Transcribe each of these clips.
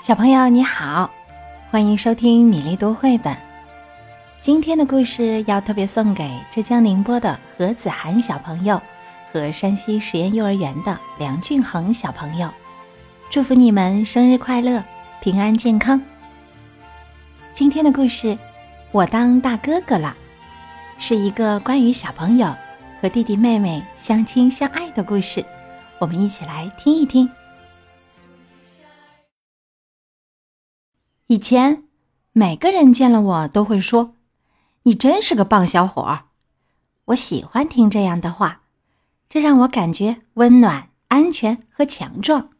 小朋友你好，欢迎收听米粒读绘本。今天的故事要特别送给浙江宁波的何子涵小朋友和山西实验幼儿园的梁俊恒小朋友，祝福你们生日快乐，平安健康。今天的故事，我当大哥哥了，是一个关于小朋友和弟弟妹妹相亲相爱的故事，我们一起来听一听。以前，每个人见了我都会说：“你真是个棒小伙儿。”我喜欢听这样的话，这让我感觉温暖、安全和强壮。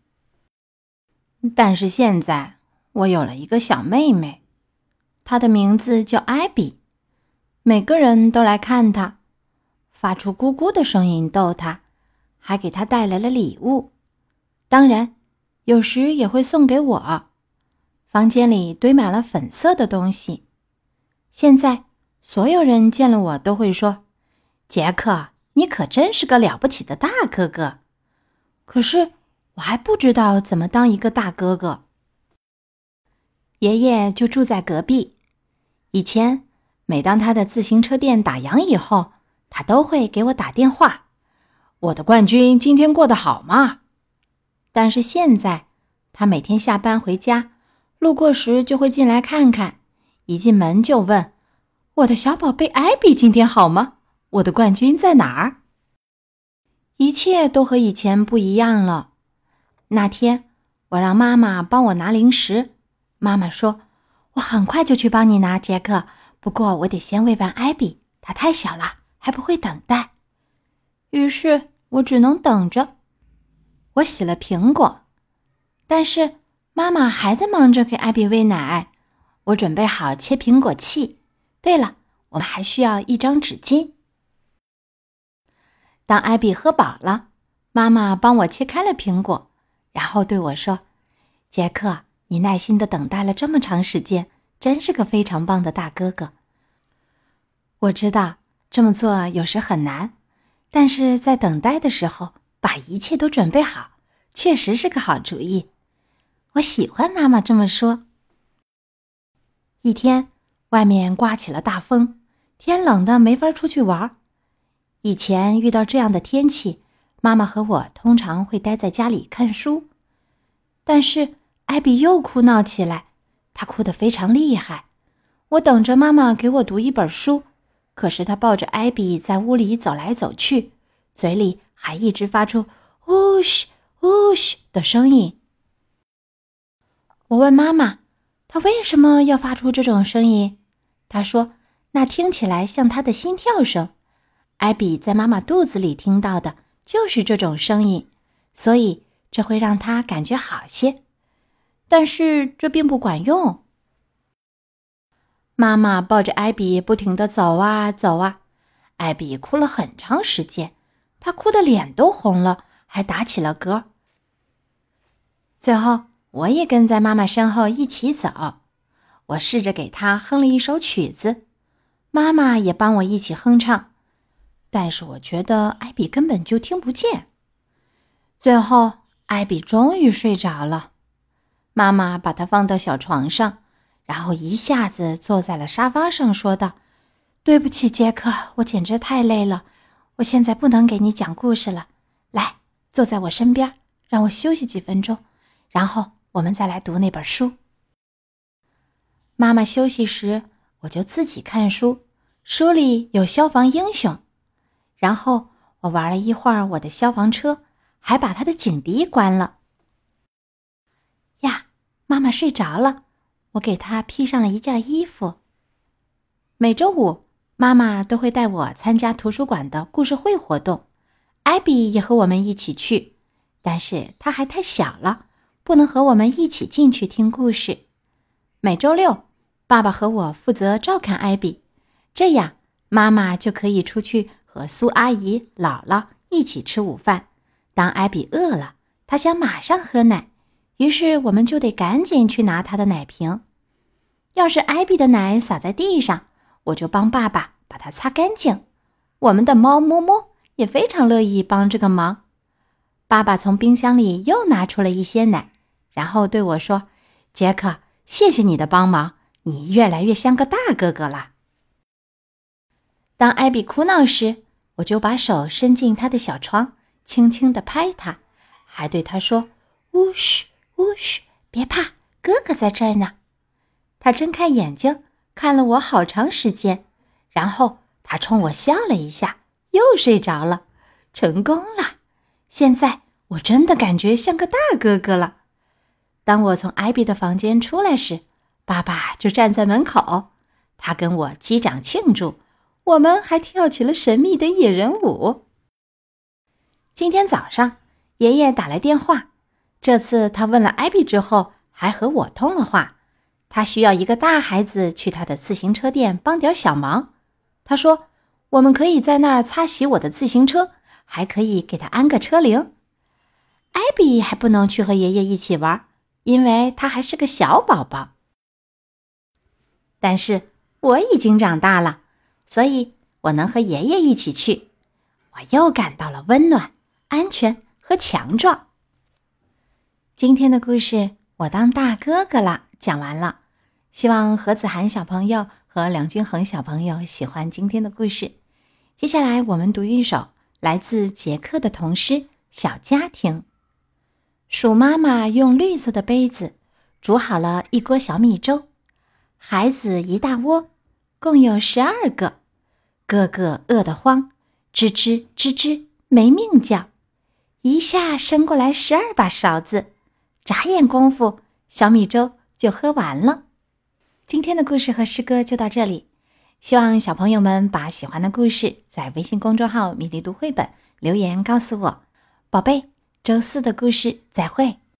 但是现在，我有了一个小妹妹，她的名字叫艾比，每个人都来看她，发出咕咕的声音逗她，还给她带来了礼物，当然，有时也会送给我。房间里堆满了粉色的东西。现在，所有人见了我都会说：“杰克，你可真是个了不起的大哥哥。”可是，我还不知道怎么当一个大哥哥。爷爷就住在隔壁。以前，每当他的自行车店打烊以后，他都会给我打电话：“我的冠军今天过得好吗？”但是现在，他每天下班回家。路过时就会进来看看，一进门就问：“我的小宝贝艾比今天好吗？我的冠军在哪儿？”一切都和以前不一样了。那天我让妈妈帮我拿零食，妈妈说：“我很快就去帮你拿，杰克。不过我得先喂完艾比，他太小了，还不会等待。”于是我只能等着。我洗了苹果，但是。妈妈还在忙着给艾比喂奶，我准备好切苹果器。对了，我们还需要一张纸巾。当艾比喝饱了，妈妈帮我切开了苹果，然后对我说：“杰克，你耐心的等待了这么长时间，真是个非常棒的大哥哥。”我知道这么做有时很难，但是在等待的时候把一切都准备好，确实是个好主意。我喜欢妈妈这么说。一天，外面刮起了大风，天冷的没法出去玩。以前遇到这样的天气，妈妈和我通常会待在家里看书。但是艾比又哭闹起来，她哭得非常厉害。我等着妈妈给我读一本书，可是她抱着艾比在屋里走来走去，嘴里还一直发出“呜嘘呜嘘”的声音。我问妈妈：“他为什么要发出这种声音？”她说：“那听起来像他的心跳声。艾比在妈妈肚子里听到的就是这种声音，所以这会让他感觉好些。但是这并不管用。”妈妈抱着艾比不停地走啊走啊，艾比哭了很长时间，她哭得脸都红了，还打起了嗝。最后。我也跟在妈妈身后一起走，我试着给她哼了一首曲子，妈妈也帮我一起哼唱，但是我觉得艾比根本就听不见。最后，艾比终于睡着了，妈妈把她放到小床上，然后一下子坐在了沙发上，说道：“对不起，杰克，我简直太累了，我现在不能给你讲故事了。来，坐在我身边，让我休息几分钟，然后。”我们再来读那本书。妈妈休息时，我就自己看书。书里有消防英雄，然后我玩了一会儿我的消防车，还把它的警笛关了。呀，妈妈睡着了，我给她披上了一件衣服。每周五，妈妈都会带我参加图书馆的故事会活动，艾比也和我们一起去，但是她还太小了。不能和我们一起进去听故事。每周六，爸爸和我负责照看艾比，这样妈妈就可以出去和苏阿姨、姥姥一起吃午饭。当艾比饿了，他想马上喝奶，于是我们就得赶紧去拿他的奶瓶。要是艾比的奶洒在地上，我就帮爸爸把它擦干净。我们的猫摸摸也非常乐意帮这个忙。爸爸从冰箱里又拿出了一些奶。然后对我说：“杰克，谢谢你的帮忙，你越来越像个大哥哥了。当艾比哭闹时，我就把手伸进他的小床，轻轻地拍他，还对他说：“呜嘘，呜嘘，别怕，哥哥在这儿呢。”他睁开眼睛，看了我好长时间，然后他冲我笑了一下，又睡着了。成功了！现在我真的感觉像个大哥哥了。当我从艾比的房间出来时，爸爸就站在门口，他跟我击掌庆祝。我们还跳起了神秘的野人舞。今天早上，爷爷打来电话，这次他问了艾比之后，还和我通了话。他需要一个大孩子去他的自行车店帮点小忙。他说：“我们可以在那儿擦洗我的自行车，还可以给他安个车铃。”艾比还不能去和爷爷一起玩，因为他还是个小宝宝。但是我已经长大了。所以我能和爷爷一起去，我又感到了温暖、安全和强壮。今天的故事我当大哥哥了，讲完了。希望何子涵小朋友和梁君恒小朋友喜欢今天的故事。接下来我们读一首来自捷克的童诗《小家庭》。鼠妈妈用绿色的杯子煮好了一锅小米粥，孩子一大窝。共有十二个，个个饿得慌，吱吱吱吱没命叫，一下伸过来十二把勺子，眨眼功夫，小米粥就喝完了。今天的故事和诗歌就到这里，希望小朋友们把喜欢的故事在微信公众号“米粒读绘本”留言告诉我。宝贝，周四的故事再会。